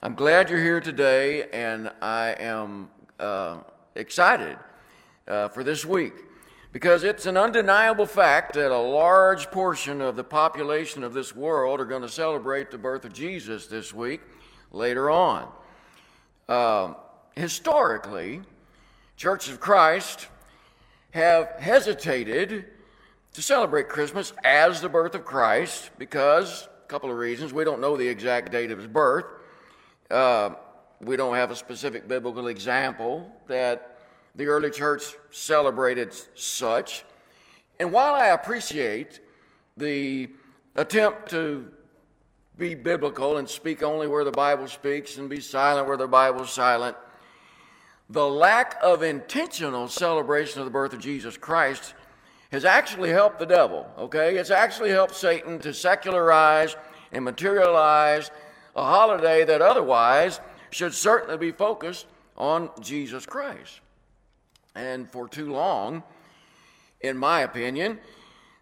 I'm glad you're here today, and I am uh, excited uh, for this week because it's an undeniable fact that a large portion of the population of this world are going to celebrate the birth of Jesus this week later on. Uh, historically, Church of Christ have hesitated to celebrate Christmas as the birth of Christ because a couple of reasons. We don't know the exact date of his birth. Uh, we don't have a specific biblical example that the early church celebrated such. And while I appreciate the attempt to be biblical and speak only where the Bible speaks and be silent where the Bible is silent, the lack of intentional celebration of the birth of Jesus Christ has actually helped the devil, okay? It's actually helped Satan to secularize and materialize a holiday that otherwise should certainly be focused on Jesus Christ. And for too long, in my opinion,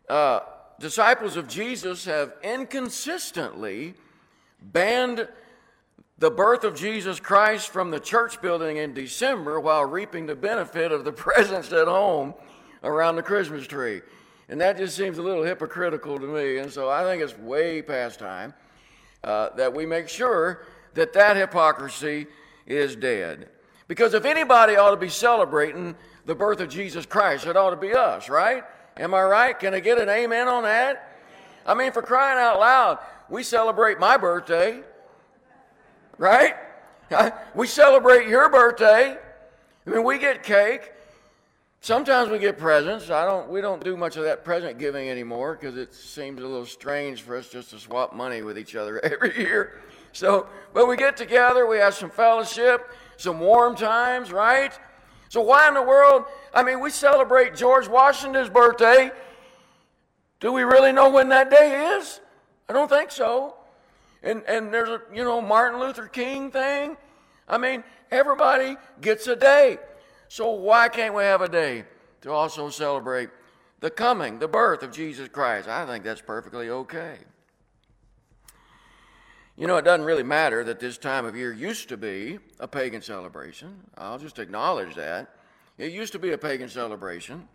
uh, disciples of Jesus have inconsistently banned the birth of Jesus Christ from the church building in December while reaping the benefit of the presence at home around the Christmas tree. And that just seems a little hypocritical to me. And so I think it's way past time uh, that we make sure that that hypocrisy is dead. Because if anybody ought to be celebrating the birth of Jesus Christ, it ought to be us, right? Am I right? Can I get an amen on that? I mean, for crying out loud, we celebrate my birthday, right? We celebrate your birthday. I mean, we get cake. Sometimes we get presents. I don't. We don't do much of that present giving anymore because it seems a little strange for us just to swap money with each other every year. So, but we get together. We have some fellowship, some warm times, right? So why in the world? I mean, we celebrate George Washington's birthday. Do we really know when that day is? I don't think so. And and there's a you know Martin Luther King thing. I mean, everybody gets a day. So why can't we have a day to also celebrate the coming, the birth of Jesus Christ? I think that's perfectly okay. You know, it doesn't really matter that this time of year used to be a pagan celebration. I'll just acknowledge that. It used to be a pagan celebration.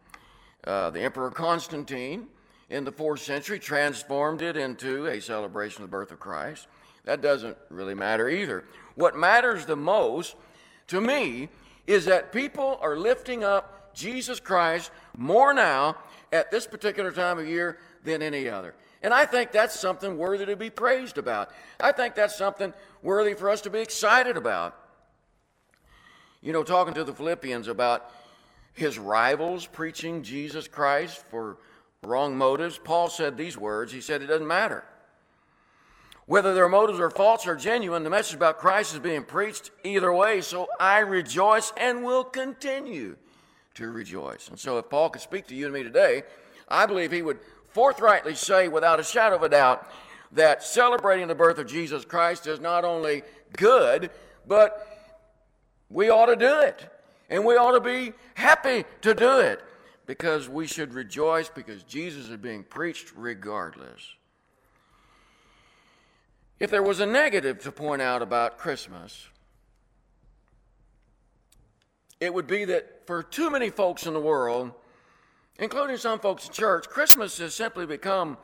Uh, the Emperor Constantine in the fourth century transformed it into a celebration of the birth of Christ. That doesn't really matter either. What matters the most to me is that people are lifting up Jesus Christ more now at this particular time of year than any other. And I think that's something worthy to be praised about. I think that's something worthy for us to be excited about. You know, talking to the Philippians about his rivals preaching Jesus Christ for wrong motives, Paul said these words. He said, It doesn't matter. Whether their motives are false or genuine, the message about Christ is being preached either way. So I rejoice and will continue to rejoice. And so, if Paul could speak to you and me today, I believe he would forthrightly say, without a shadow of a doubt, that celebrating the birth of Jesus Christ is not only good, but we ought to do it. And we ought to be happy to do it because we should rejoice because Jesus is being preached regardless. If there was a negative to point out about Christmas, it would be that for too many folks in the world, including some folks in church, Christmas has simply become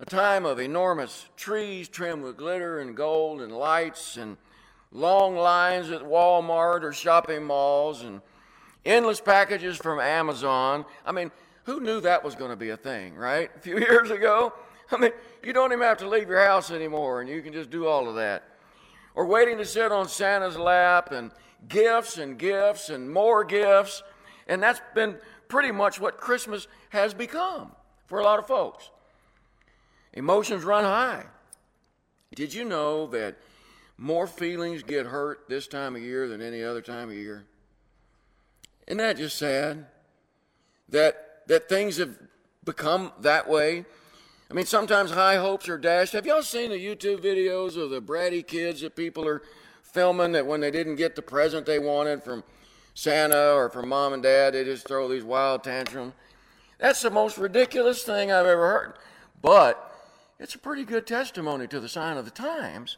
a time of enormous trees trimmed with glitter and gold and lights and long lines at Walmart or shopping malls and endless packages from Amazon. I mean, who knew that was going to be a thing, right? A few years ago, I mean, you don't even have to leave your house anymore, and you can just do all of that. Or waiting to sit on Santa's lap, and gifts and gifts and more gifts. And that's been pretty much what Christmas has become for a lot of folks. Emotions run high. Did you know that more feelings get hurt this time of year than any other time of year? Isn't that just sad? That that things have become that way. I mean, sometimes high hopes are dashed. Have y'all seen the YouTube videos of the bratty kids that people are filming that when they didn't get the present they wanted from Santa or from mom and dad, they just throw these wild tantrums? That's the most ridiculous thing I've ever heard. But it's a pretty good testimony to the sign of the times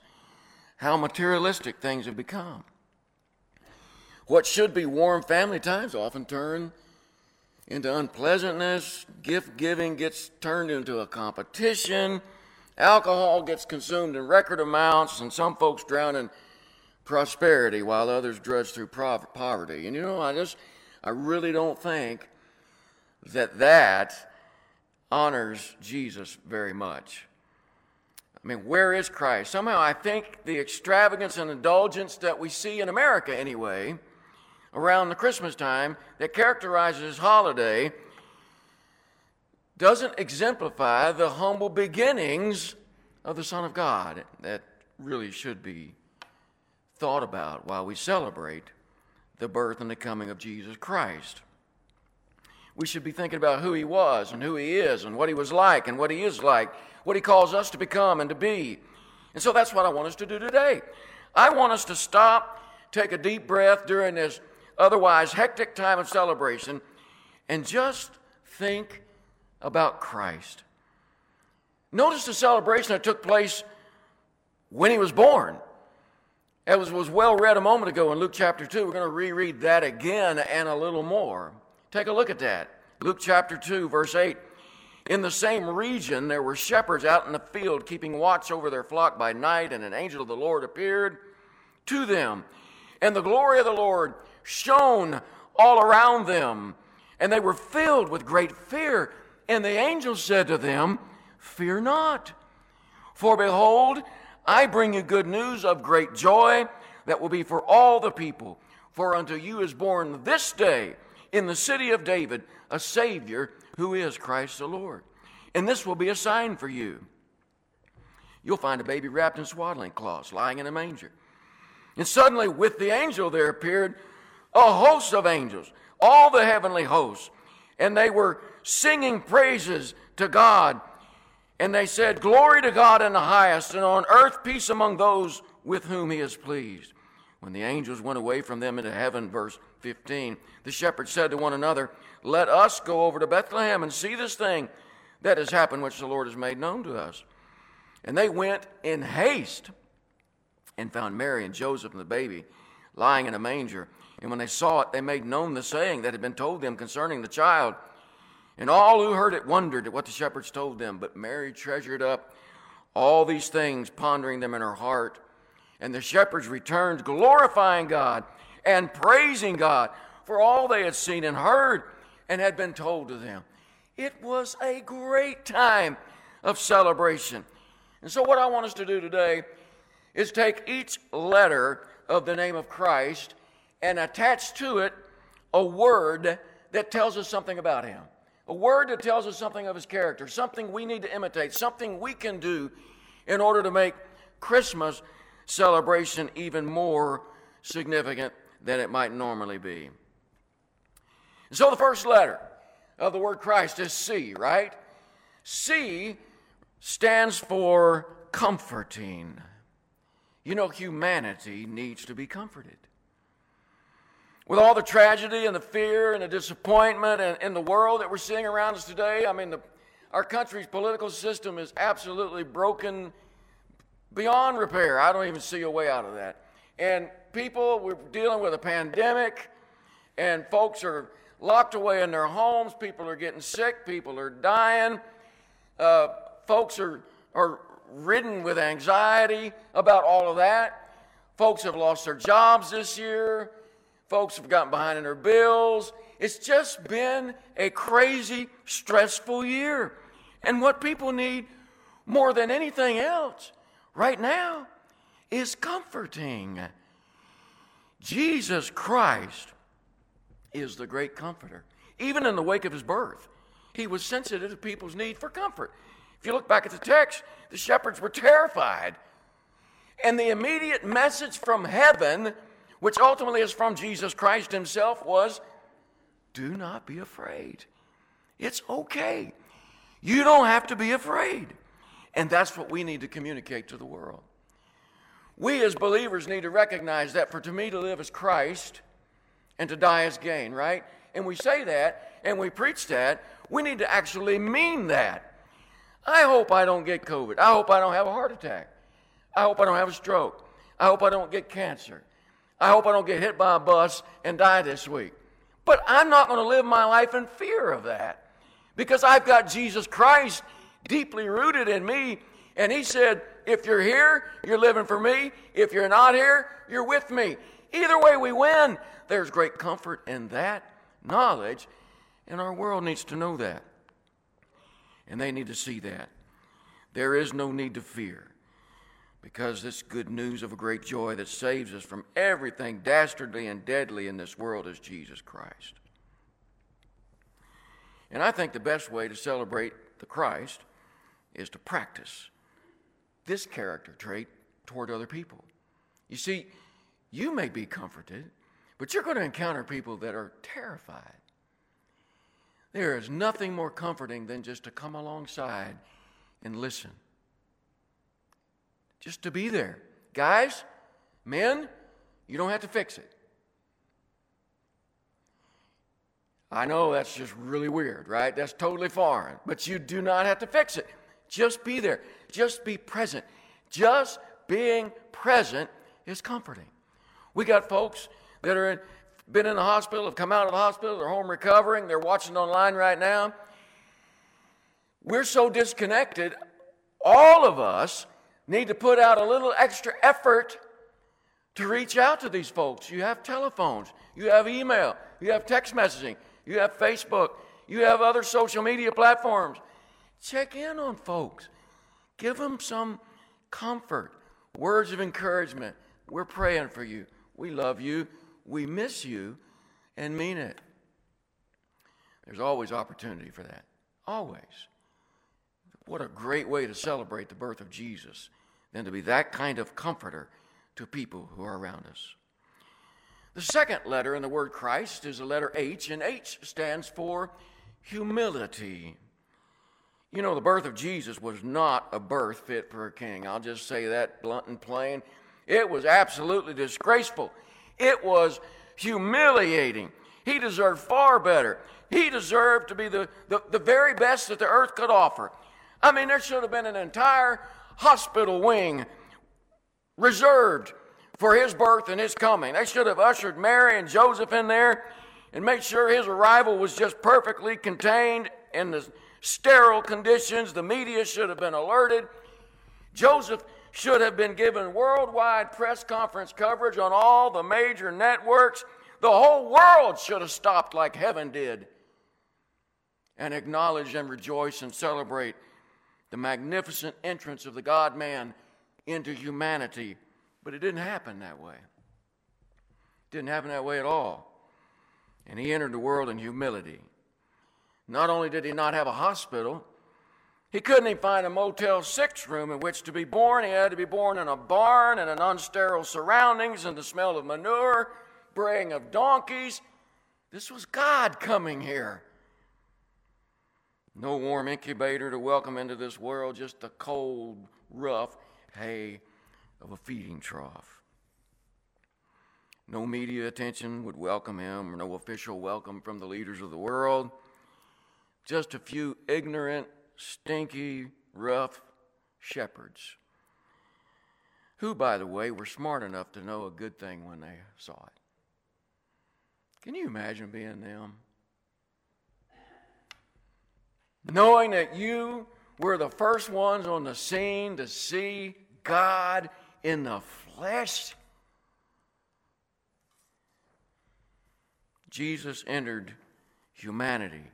how materialistic things have become. What should be warm family times often turn into unpleasantness. Gift giving gets turned into a competition. Alcohol gets consumed in record amounts, and some folks drown in prosperity while others drudge through poverty. And you know, I just, I really don't think that that honors Jesus very much. I mean, where is Christ? Somehow I think the extravagance and indulgence that we see in America, anyway, around the Christmas time that characterizes this holiday doesn't exemplify the humble beginnings of the Son of God that really should be thought about while we celebrate the birth and the coming of Jesus Christ. We should be thinking about who he was and who he is and what he was like and what he is like, what he calls us to become and to be. And so that's what I want us to do today. I want us to stop, take a deep breath during this otherwise hectic time of celebration and just think about Christ. Notice the celebration that took place when he was born. It was, was well read a moment ago in Luke chapter 2. We're going to reread that again and a little more. Take a look at that. Luke chapter 2, verse 8. In the same region, there were shepherds out in the field keeping watch over their flock by night, and an angel of the Lord appeared to them. And the glory of the Lord shone all around them, and they were filled with great fear. And the angel said to them, Fear not, for behold, I bring you good news of great joy that will be for all the people. For unto you is born this day in the city of David a Savior who is Christ the Lord. And this will be a sign for you. You'll find a baby wrapped in swaddling cloths lying in a manger. And suddenly, with the angel, there appeared a host of angels, all the heavenly hosts. And they were singing praises to God and they said, Glory to God in the highest, and on earth peace among those with whom he is pleased. When the angels went away from them into heaven, verse 15, the shepherds said to one another, Let us go over to Bethlehem and see this thing that has happened, which the Lord has made known to us. And they went in haste and found Mary and Joseph and the baby lying in a manger. And when they saw it, they made known the saying that had been told them concerning the child. And all who heard it wondered at what the shepherds told them. But Mary treasured up all these things, pondering them in her heart. And the shepherds returned, glorifying God and praising God for all they had seen and heard and had been told to them. It was a great time of celebration. And so, what I want us to do today is take each letter of the name of Christ and attach to it a word that tells us something about him a word that tells us something of his character, something we need to imitate, something we can do in order to make Christmas celebration even more significant than it might normally be. So the first letter of the word Christ is C, right? C stands for comforting. You know, humanity needs to be comforted. With all the tragedy and the fear and the disappointment and in the world that we're seeing around us today, I mean, the, our country's political system is absolutely broken beyond repair. I don't even see a way out of that. And people, we're dealing with a pandemic, and folks are locked away in their homes. People are getting sick. People are dying. Uh, folks are, are ridden with anxiety about all of that. Folks have lost their jobs this year. Folks have gotten behind in their bills. It's just been a crazy, stressful year. And what people need more than anything else right now is comforting. Jesus Christ is the great comforter. Even in the wake of his birth, he was sensitive to people's need for comfort. If you look back at the text, the shepherds were terrified. And the immediate message from heaven which ultimately is from Jesus Christ himself, was do not be afraid. It's okay. You don't have to be afraid. And that's what we need to communicate to the world. We as believers need to recognize that for to me to live is Christ and to die is gain, right? And we say that and we preach that. We need to actually mean that. I hope I don't get COVID. I hope I don't have a heart attack. I hope I don't have a stroke. I hope I don't get cancer. I hope I don't get hit by a bus and die this week. But I'm not going to live my life in fear of that because I've got Jesus Christ deeply rooted in me. And He said, if you're here, you're living for me. If you're not here, you're with me. Either way, we win. There's great comfort in that knowledge, and our world needs to know that. And they need to see that. There is no need to fear because this good news of a great joy that saves us from everything dastardly and deadly in this world is Jesus Christ. And I think the best way to celebrate the Christ is to practice this character trait toward other people. You see, you may be comforted, but you're going to encounter people that are terrified. There is nothing more comforting than just to come alongside and listen. Just to be there. Guys, men, you don't have to fix it. I know that's just really weird, right? That's totally foreign. But you do not have to fix it. Just be there. Just be present. Just being present is comforting. We got folks that are in, been in the hospital, have come out of the hospital, they're home recovering, they're watching online right now. We're so disconnected, all of us need to put out a little extra effort to reach out to these folks. You have telephones, you have email, you have text messaging, you have Facebook, you have other social media platforms. Check in on folks. Give them some comfort, words of encouragement. We're praying for you. We love you. We miss you and mean it. There's always opportunity for that. Always. What a great way to celebrate the birth of Jesus than to be that kind of comforter to people who are around us. The second letter in the word Christ is the letter H, and H stands for humility. You know, the birth of Jesus was not a birth fit for a king. I'll just say that blunt and plain. It was absolutely disgraceful. It was humiliating. He deserved far better. He deserved to be the, the, the very best that the earth could offer. I mean, there should have been an entire hospital wing reserved for his birth and his coming. They should have ushered Mary and Joseph in there and made sure his arrival was just perfectly contained in the sterile conditions. The media should have been alerted. Joseph should have been given worldwide press conference coverage on all the major networks. The whole world should have stopped like heaven did and acknowledge and rejoice and celebrate the magnificent entrance of the God man into humanity. But it didn't happen that way. It didn't happen that way at all. And he entered the world in humility. Not only did he not have a hospital, he couldn't even find a Motel 6 room in which to be born. He had to be born in a barn and in unsterile surroundings and the smell of manure, braying of donkeys. This was God coming here. No warm incubator to welcome into this world, just the cold, rough hay of a feeding trough. No media attention would welcome him, or no official welcome from the leaders of the world just a few ignorant, stinky, rough shepherds, who, by the way, were smart enough to know a good thing when they saw it. Can you imagine being them? Knowing that you were the first ones on the scene to see God in the flesh. Jesus entered humanity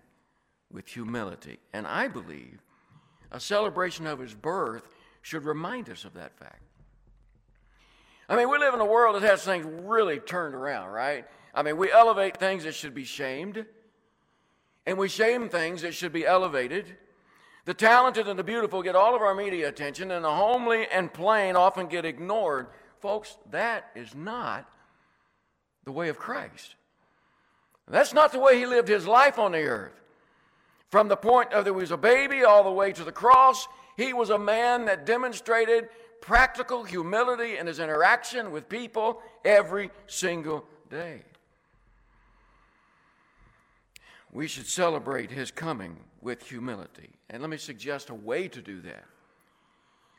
with humility. And I believe a celebration of his birth should remind us of that fact. I mean, we live in a world that has things really turned around, right? I mean, we elevate things that should be shamed, and we shame things that should be elevated. The talented and the beautiful get all of our media attention, and the homely and plain often get ignored. Folks, that is not the way of Christ. That's not the way he lived his life on the earth. From the point of that he was a baby all the way to the cross, he was a man that demonstrated practical humility in his interaction with people every single day. We should celebrate his coming with humility. And let me suggest a way to do that.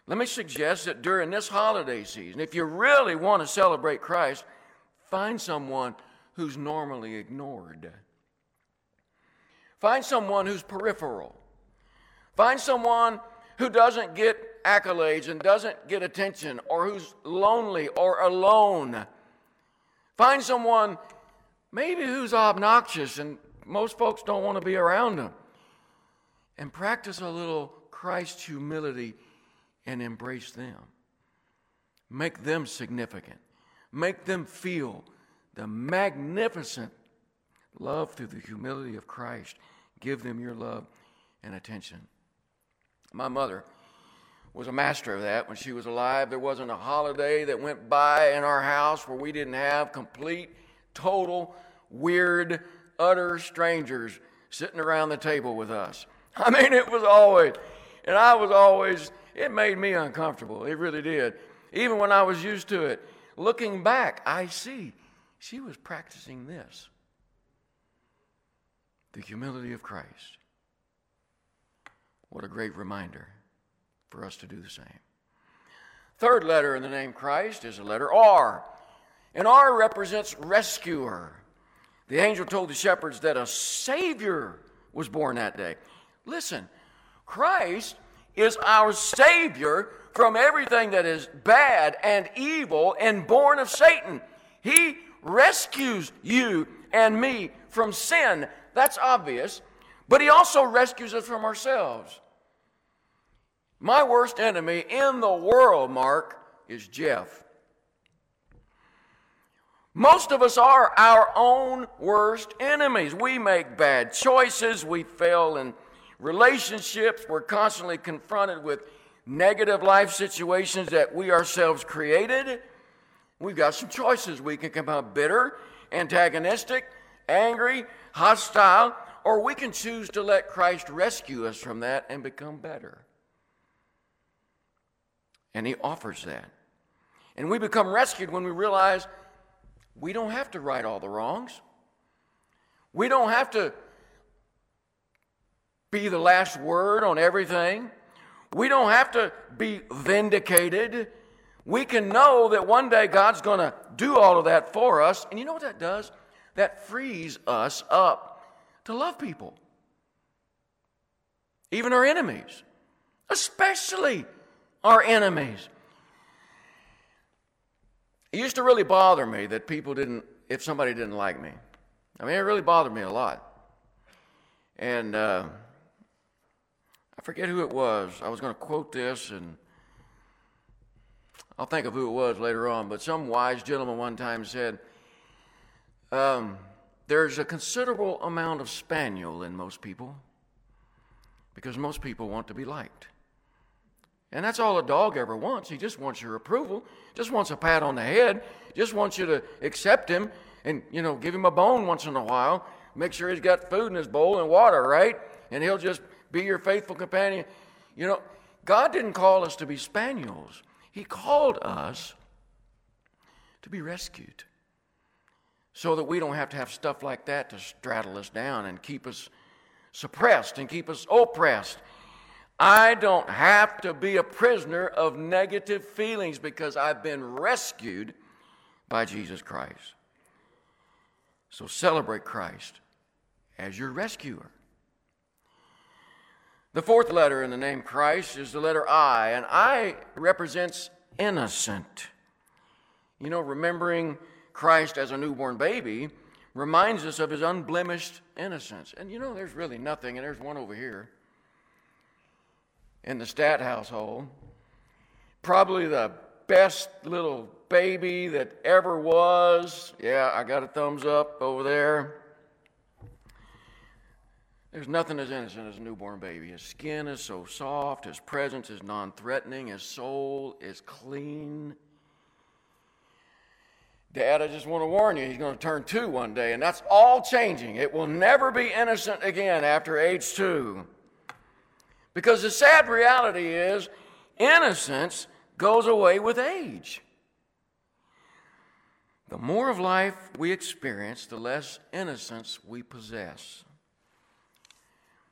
Let me suggest that during this holiday season, if you really want to celebrate Christ, find someone who's normally ignored. Find someone who's peripheral. Find someone who doesn't get accolades and doesn't get attention or who's lonely or alone. Find someone maybe who's obnoxious and most folks don't want to be around them. And practice a little Christ humility and embrace them. Make them significant. Make them feel the magnificent love through the humility of Christ. Give them your love and attention. My mother was a master of that when she was alive. There wasn't a holiday that went by in our house where we didn't have complete, total, weird, utter strangers sitting around the table with us. I mean, it was always, and I was always, it made me uncomfortable. It really did. Even when I was used to it. Looking back, I see she was practicing this the humility of Christ. What a great reminder for us to do the same. Third letter in the name Christ is a letter R. And R represents rescuer. The angel told the shepherds that a Savior was born that day. Listen, Christ is our Savior from everything that is bad and evil and born of Satan. He rescues you and me from sin. That's obvious. But He also rescues us from ourselves. My worst enemy in the world, Mark, is Jeff. Most of us are our own worst enemies. We make bad choices, we fail in relationships, we're constantly confronted with negative life situations that we ourselves created. We've got some choices. We can come out bitter, antagonistic, angry, hostile, or we can choose to let Christ rescue us from that and become better. And He offers that. And we become rescued when we realize we don't have to right all the wrongs. We don't have to be the last word on everything. We don't have to be vindicated. We can know that one day God's going to do all of that for us. And you know what that does? That frees us up to love people, even our enemies, especially our enemies. It used to really bother me that people didn't, if somebody didn't like me. I mean, it really bothered me a lot. And uh, I forget who it was. I was going to quote this, and I'll think of who it was later on. But some wise gentleman one time said, um, There's a considerable amount of spaniel in most people because most people want to be liked. And that's all a dog ever wants. He just wants your approval, just wants a pat on the head, just wants you to accept him and, you know, give him a bone once in a while. Make sure he's got food in his bowl and water, right? And he'll just be your faithful companion. You know, God didn't call us to be spaniels, He called us to be rescued so that we don't have to have stuff like that to straddle us down and keep us suppressed and keep us oppressed I don't have to be a prisoner of negative feelings because I've been rescued by Jesus Christ. So celebrate Christ as your rescuer. The fourth letter in the name Christ is the letter I, and I represents innocent. You know, remembering Christ as a newborn baby reminds us of his unblemished innocence. And you know, there's really nothing, and there's one over here in the Stat household. Probably the best little baby that ever was. Yeah, I got a thumbs up over there. There's nothing as innocent as a newborn baby. His skin is so soft, his presence is non threatening, his soul is clean. Dad, I just want to warn you, he's going to turn two one day, and that's all changing. It will never be innocent again after age two. Because the sad reality is, innocence goes away with age. The more of life we experience, the less innocence we possess.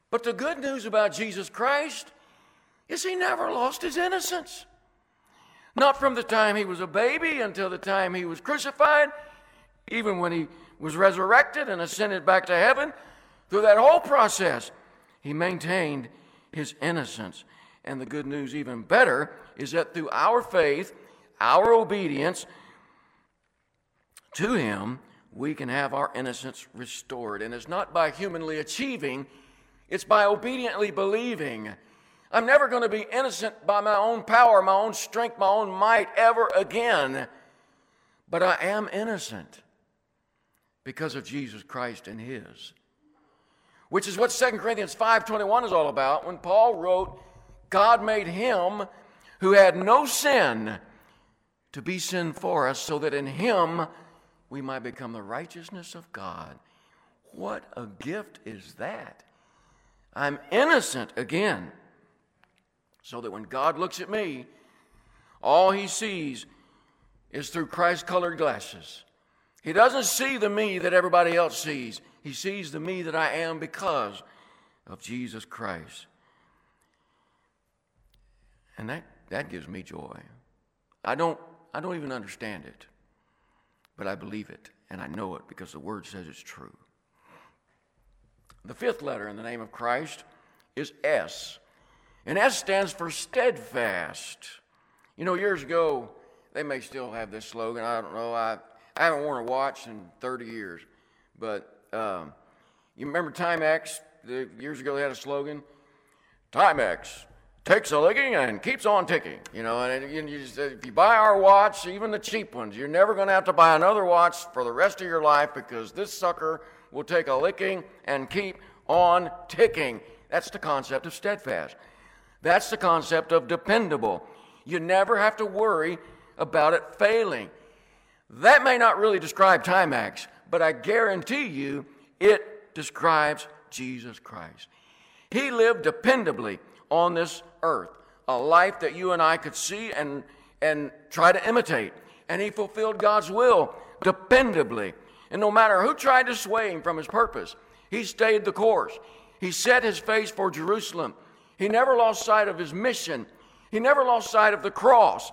But the good news about Jesus Christ is he never lost his innocence. Not from the time he was a baby until the time he was crucified, even when he was resurrected and ascended back to heaven. Through that whole process, he maintained his innocence. And the good news, even better, is that through our faith, our obedience to him, we can have our innocence restored. And it's not by humanly achieving, it's by obediently believing. I'm never going to be innocent by my own power, my own strength, my own might ever again. But I am innocent because of Jesus Christ and his. Which is what 2 Corinthians 5:21 is all about when Paul wrote, God made him who had no sin to be sin for us so that in him we might become the righteousness of God. What a gift is that? I'm innocent again. So that when God looks at me, all he sees is through Christ colored glasses. He doesn't see the me that everybody else sees, he sees the me that I am because of Jesus Christ. And that, that gives me joy. I don't, I don't even understand it but I believe it and I know it because the word says it's true. The fifth letter in the name of Christ is S. And S stands for steadfast. You know, years ago, they may still have this slogan. I don't know. I, I haven't worn a watch in 30 years. But um, you remember Timex? The, years ago, they had a slogan Timex, takes a licking and keeps on ticking. You know, and you, just, if you buy our watch, even the cheap ones, you're never going to have to buy another watch for the rest of your life because this sucker will take a licking and keep on ticking. That's the concept of steadfast. That's the concept of dependable. You never have to worry about it failing. That may not really describe Timex, but I guarantee you it describes Jesus Christ. He lived dependably on this earth, a life that you and I could see and, and try to imitate. And he fulfilled God's will dependably. And no matter who tried to sway him from his purpose, he stayed the course. He set his face for Jerusalem. He never lost sight of his mission. He never lost sight of the cross.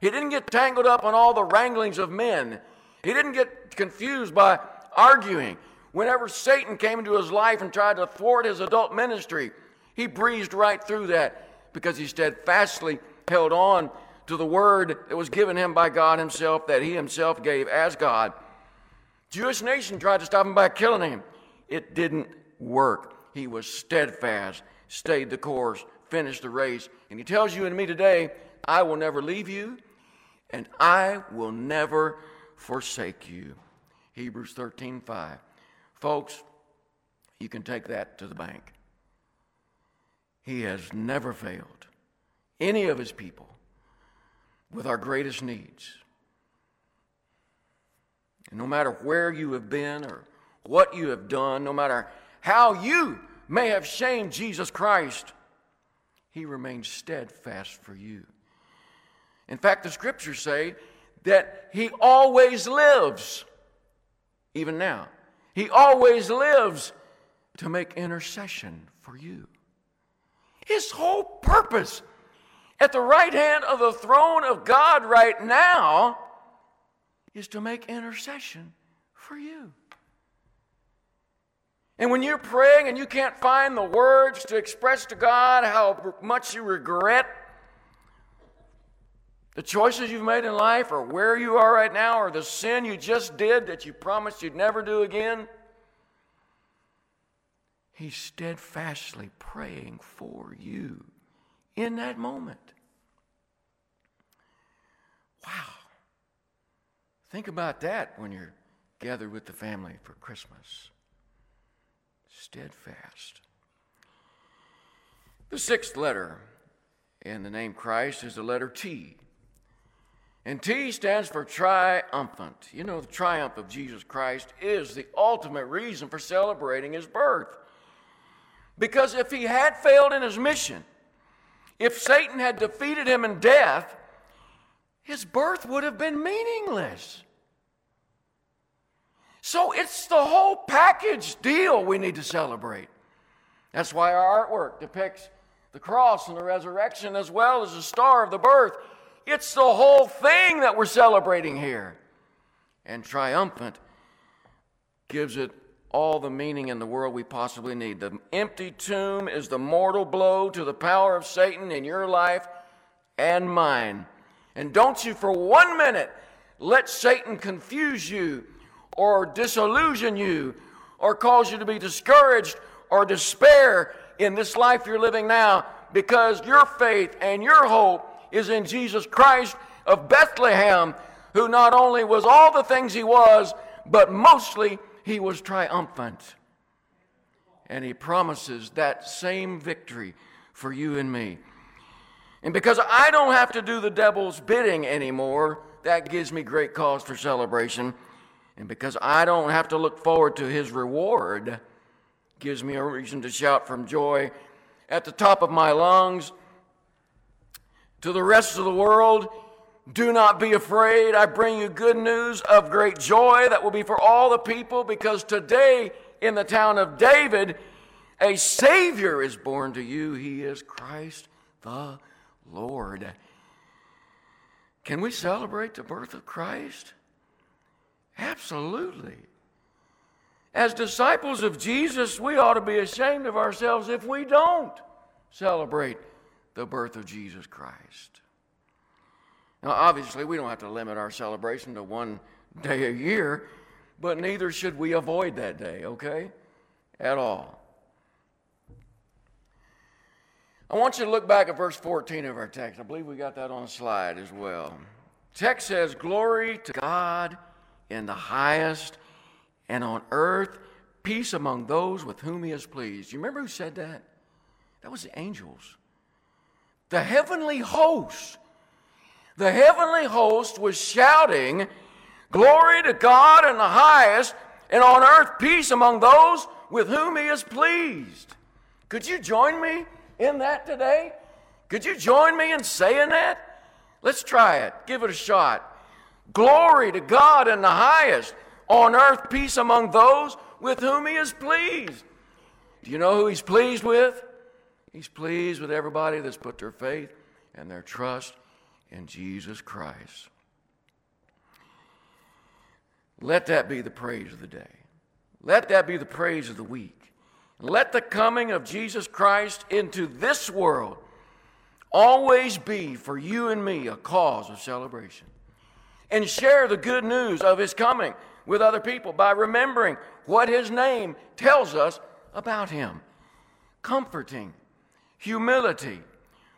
He didn't get tangled up in all the wranglings of men. He didn't get confused by arguing. Whenever Satan came into his life and tried to thwart his adult ministry, he breezed right through that because he steadfastly held on to the word that was given him by God himself that he himself gave as God. Jewish nation tried to stop him by killing him. It didn't work. He was steadfast, stayed the course, finished the race. And he tells you and me today, I will never leave you and I will never forsake you. Hebrews 13 5. Folks, you can take that to the bank. He has never failed any of his people with our greatest needs. And no matter where you have been or what you have done, no matter how you may have shamed Jesus Christ, he remains steadfast for you. In fact, the scriptures say that he always lives, even now. He always lives to make intercession for you. His whole purpose at the right hand of the throne of God right now is to make intercession for you. And when you're praying and you can't find the words to express to God how much you regret the choices you've made in life, or where you are right now, or the sin you just did that you promised you'd never do again, He's steadfastly praying for you in that moment. Wow. Think about that when you're gathered with the family for Christmas. Steadfast. The sixth letter in the name Christ is the letter T. And T stands for triumphant. You know, the triumph of Jesus Christ is the ultimate reason for celebrating his birth. Because if he had failed in his mission, if Satan had defeated him in death, his birth would have been meaningless. So it's the whole package deal we need to celebrate. That's why our artwork depicts the cross and the resurrection, as well as the star of the birth. It's the whole thing that we're celebrating here. And triumphant gives it all the meaning in the world we possibly need. The empty tomb is the mortal blow to the power of Satan in your life and mine. And don't you for one minute let Satan confuse you or disillusion you or cause you to be discouraged or despair in this life you're living now because your faith and your hope is in Jesus Christ of Bethlehem, who not only was all the things he was, but mostly he was triumphant. And he promises that same victory for you and me. And because I don't have to do the devil's bidding anymore, that gives me great cause for celebration. And because I don't have to look forward to his reward, gives me a reason to shout from joy at the top of my lungs to the rest of the world. Do not be afraid. I bring you good news of great joy that will be for all the people because today in the town of David, a Savior is born to you. He is Christ the Lord. Can we celebrate the birth of Christ? Absolutely. As disciples of Jesus, we ought to be ashamed of ourselves if we don't celebrate the birth of Jesus Christ. Now, obviously, we don't have to limit our celebration to one day a year, but neither should we avoid that day, okay? At all. I want you to look back at verse 14 of our text. I believe we got that on the slide as well. Text says, Glory to God in the highest, and on earth, peace among those with whom he is pleased. You remember who said that? That was the angels. The heavenly host. The heavenly host was shouting, Glory to God in the highest, and on earth peace among those with whom he is pleased. Could you join me in that today? Could you join me in saying that? Let's try it. Give it a shot. Glory to God in the highest, on earth peace among those with whom he is pleased. Do you know who he's pleased with? He's pleased with everybody that's put their faith and their trust in Jesus Christ. Let that be the praise of the day. Let that be the praise of the week. Let the coming of Jesus Christ into this world always be for you and me a cause of celebration. And share the good news of his coming with other people by remembering what his name tells us about him comforting, humility,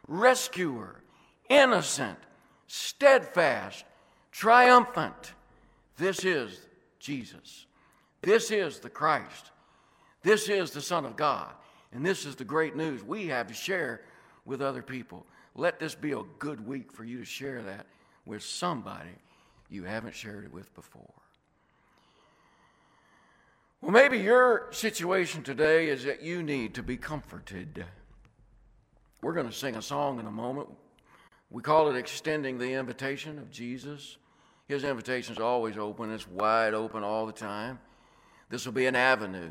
rescuer, innocent, steadfast, triumphant. This is Jesus. This is the Christ. This is the Son of God. And this is the great news we have to share with other people. Let this be a good week for you to share that with somebody you haven't shared it with before. Well, maybe your situation today is that you need to be comforted. We're going to sing a song in a moment. We call it Extending the Invitation of Jesus. His invitation is always open, it's wide open all the time. This will be an avenue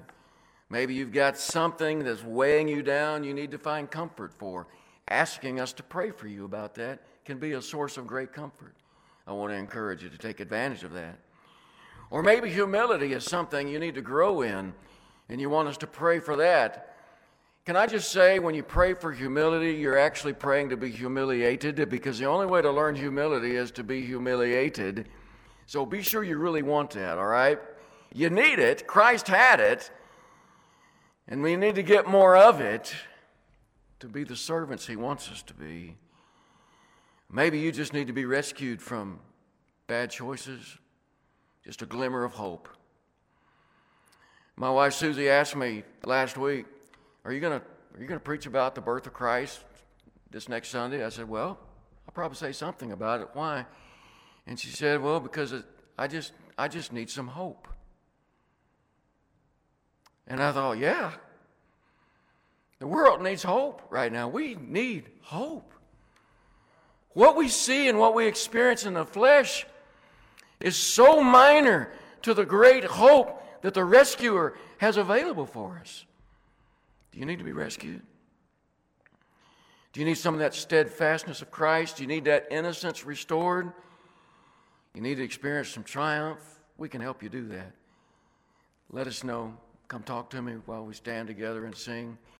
Maybe you've got something that's weighing you down you need to find comfort for. Asking us to pray for you about that can be a source of great comfort. I want to encourage you to take advantage of that. Or maybe humility is something you need to grow in and you want us to pray for that. Can I just say, when you pray for humility, you're actually praying to be humiliated because the only way to learn humility is to be humiliated. So be sure you really want that, all right? You need it. Christ had it. And we need to get more of it to be the servants He wants us to be. Maybe you just need to be rescued from bad choices, just a glimmer of hope. My wife Susie asked me last week, Are you going to preach about the birth of Christ this next Sunday? I said, Well, I'll probably say something about it. Why? And she said, Well, because I just I just need some hope. And I thought, yeah, the world needs hope right now. We need hope. What we see and what we experience in the flesh is so minor to the great hope that the rescuer has available for us. Do you need to be rescued? Do you need some of that steadfastness of Christ? Do you need that innocence restored? You need to experience some triumph? We can help you do that. Let us know. Come talk to me while we stand together and sing.